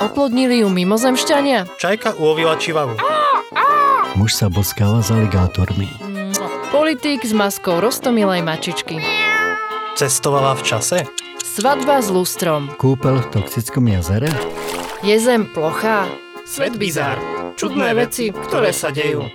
Oplodnili ju mimozemšťania? Čajka ulovila čivavu. Muž sa boskáva s aligátormi. Politík s maskou roztomilej mačičky. Cestovala v čase? Svadba s lustrom. Kúpel v toxickom jazere? Je zem plochá? Svet bizár. Čudné veci, ktoré sa dejú.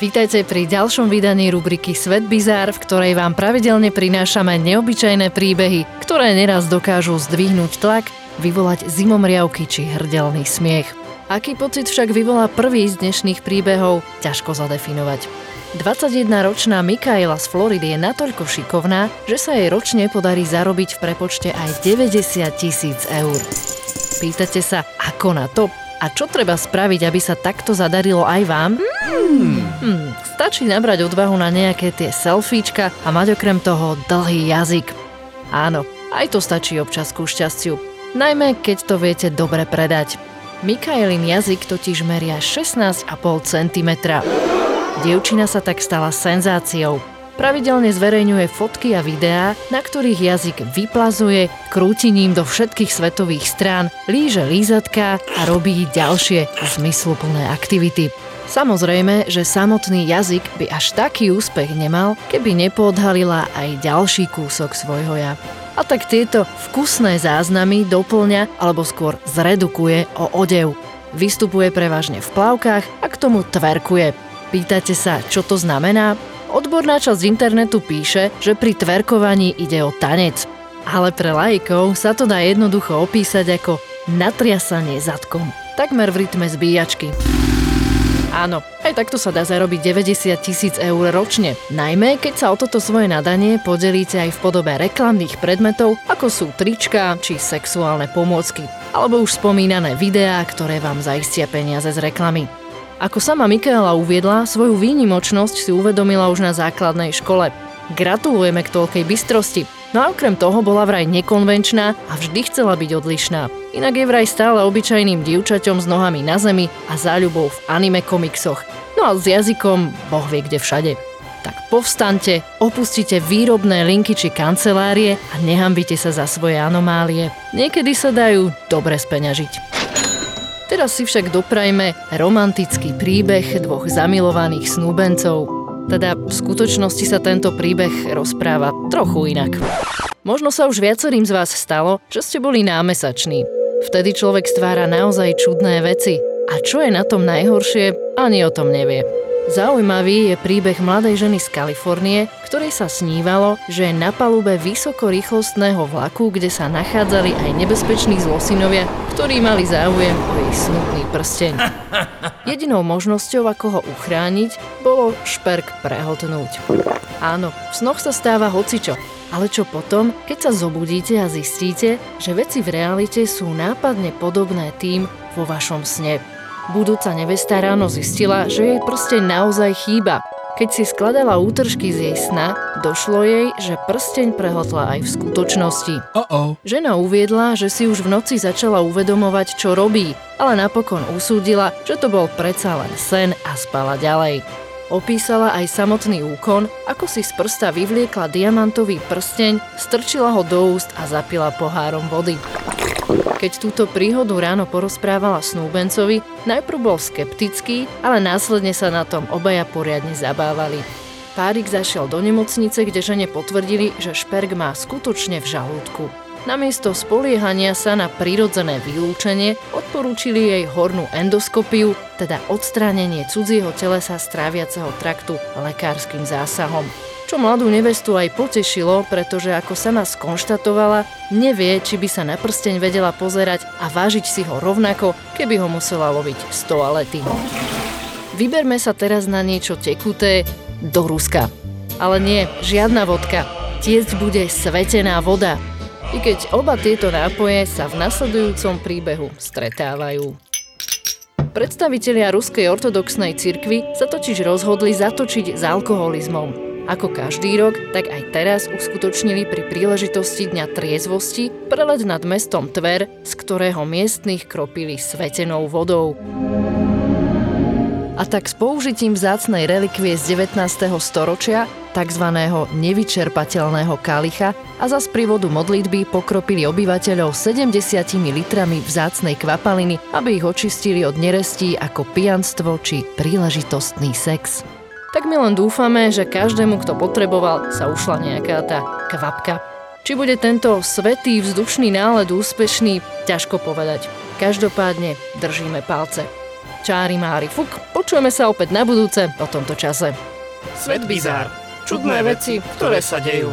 Vítajte pri ďalšom vydaní rubriky Svet bizár, v ktorej vám pravidelne prinášame neobyčajné príbehy, ktoré neraz dokážu zdvihnúť tlak, vyvolať zimomriavky či hrdelný smiech. Aký pocit však vyvolá prvý z dnešných príbehov, ťažko zadefinovať. 21-ročná Mikaela z Floridy je natoľko šikovná, že sa jej ročne podarí zarobiť v prepočte aj 90 tisíc eur. Pýtate sa, ako na to? A čo treba spraviť, aby sa takto zadarilo aj vám? Hmm. Hmm, stačí nabrať odvahu na nejaké tie selfiečka a mať okrem toho dlhý jazyk. Áno, aj to stačí občas ku šťastiu. Najmä, keď to viete dobre predať. Mikaelin jazyk totiž meria 16,5 cm. Dievčina sa tak stala senzáciou. Pravidelne zverejňuje fotky a videá, na ktorých jazyk vyplazuje, krúti ním do všetkých svetových strán, líže lízatka a robí ďalšie zmysluplné aktivity. Samozrejme, že samotný jazyk by až taký úspech nemal, keby nepodhalila aj ďalší kúsok svojho ja. A tak tieto vkusné záznamy doplňa alebo skôr zredukuje o odev. Vystupuje prevažne v plavkách a k tomu tverkuje. Pýtate sa, čo to znamená? Odborná časť internetu píše, že pri tverkovaní ide o tanec. Ale pre lajkov sa to dá jednoducho opísať ako natriasanie zadkom, takmer v rytme zbíjačky. Áno, aj takto sa dá zarobiť 90 tisíc eur ročne. Najmä, keď sa o toto svoje nadanie podelíte aj v podobe reklamných predmetov, ako sú trička či sexuálne pomôcky. Alebo už spomínané videá, ktoré vám zaistia peniaze z reklamy. Ako sama Mikaela uviedla, svoju výnimočnosť si uvedomila už na základnej škole. Gratulujeme k toľkej bystrosti. No a okrem toho bola vraj nekonvenčná a vždy chcela byť odlišná. Inak je vraj stále obyčajným dievčaťom s nohami na zemi a záľubou v anime komiksoch. No a s jazykom boh vie kde všade. Tak povstante, opustite výrobné linky či kancelárie a nehambite sa za svoje anomálie. Niekedy sa dajú dobre speňažiť. Teraz si však doprajme romantický príbeh dvoch zamilovaných snúbencov. Teda v skutočnosti sa tento príbeh rozpráva trochu inak. Možno sa už viacerým z vás stalo, že ste boli námesační. Vtedy človek stvára naozaj čudné veci. A čo je na tom najhoršie, ani o tom nevie. Zaujímavý je príbeh mladej ženy z Kalifornie, ktorej sa snívalo, že je na palube vysokorýchlostného vlaku, kde sa nachádzali aj nebezpeční zlosinovia, ktorí mali záujem o jej smutný prsteň. Jedinou možnosťou, ako ho uchrániť, bolo šperk prehodnúť. Áno, v snoch sa stáva hocičo, ale čo potom, keď sa zobudíte a zistíte, že veci v realite sú nápadne podobné tým vo vašom sne. Budúca nevesta ráno zistila, že jej prsteň naozaj chýba. Keď si skladala útržky z jej sna, došlo jej, že prsteň prehotla aj v skutočnosti. Uh-oh. Žena uviedla, že si už v noci začala uvedomovať, čo robí, ale napokon usúdila, že to bol predsa len sen a spala ďalej. Opísala aj samotný úkon, ako si z prsta vyvliekla diamantový prsteň, strčila ho do úst a zapila pohárom vody. Keď túto príhodu ráno porozprávala snúbencovi, najprv bol skeptický, ale následne sa na tom obaja poriadne zabávali. Párik zašiel do nemocnice, kde žene potvrdili, že šperk má skutočne v žalúdku. Namiesto spoliehania sa na prirodzené vylúčenie odporúčili jej hornú endoskopiu, teda odstránenie cudzieho telesa stráviaceho traktu lekárskym zásahom čo mladú nevestu aj potešilo, pretože ako sama skonštatovala, nevie, či by sa na prsteň vedela pozerať a vážiť si ho rovnako, keby ho musela loviť z toalety. Vyberme sa teraz na niečo tekuté do Ruska. Ale nie, žiadna vodka. Tiesť bude svetená voda. I keď oba tieto nápoje sa v nasledujúcom príbehu stretávajú. Predstavitelia Ruskej ortodoxnej cirkvi sa totiž rozhodli zatočiť s alkoholizmom. Ako každý rok, tak aj teraz uskutočnili pri príležitosti Dňa triezvosti prelet nad mestom Tver, z ktorého miestnych kropili svetenou vodou. A tak s použitím vzácnej relikvie z 19. storočia, tzv. nevyčerpateľného kalicha a za sprivodu modlitby pokropili obyvateľov 70 litrami vzácnej kvapaliny, aby ich očistili od nerestí ako pijanstvo či príležitostný sex. Tak my len dúfame, že každému, kto potreboval, sa ušla nejaká tá kvapka. Či bude tento svetý vzdušný náled úspešný, ťažko povedať. Každopádne držíme palce. Čári mári fuk, počujeme sa opäť na budúce o tomto čase. Svet bizár. Čudné veci, ktoré sa dejú.